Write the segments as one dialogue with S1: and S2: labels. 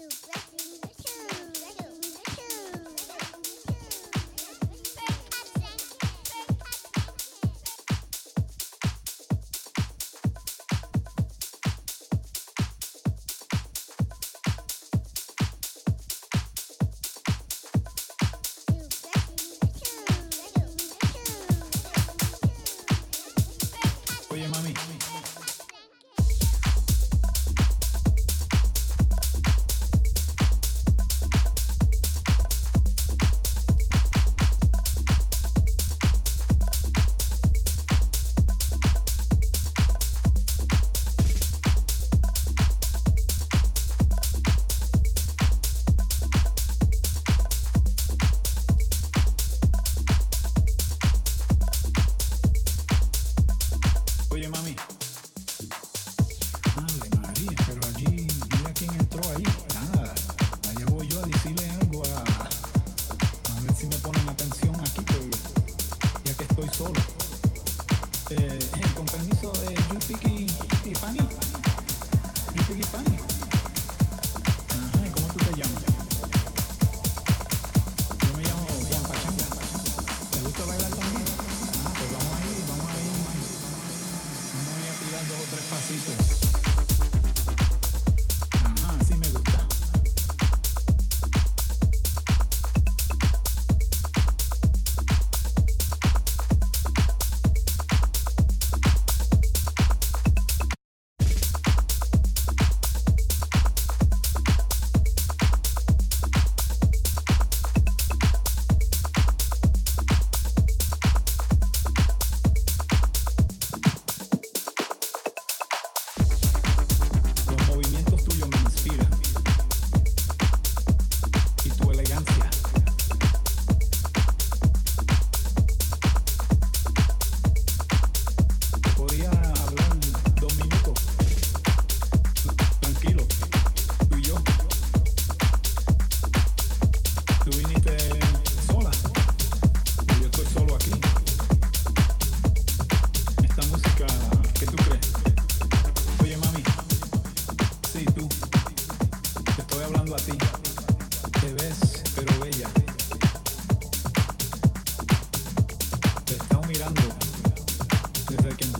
S1: you back. if I can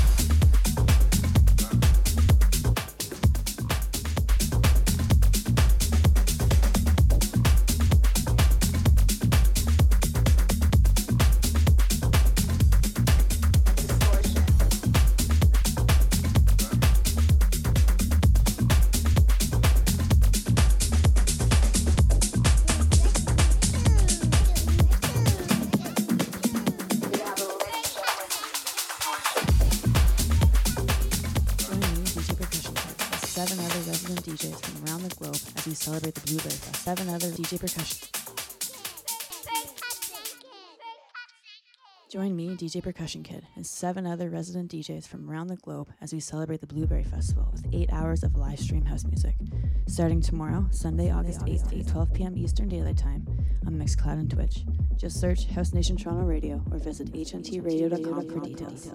S1: celebrate the Blueberry Fest. Seven other DJ percussion. Join me, DJ Percussion Kid, and seven other resident DJs from around the globe as we celebrate the Blueberry Festival with eight hours of live stream house music. Starting tomorrow, Sunday, August 8th, 8 12 p.m. Eastern Daylight Time on Mixcloud and Twitch. Just search House Nation Toronto Radio or visit hntradio.com for details.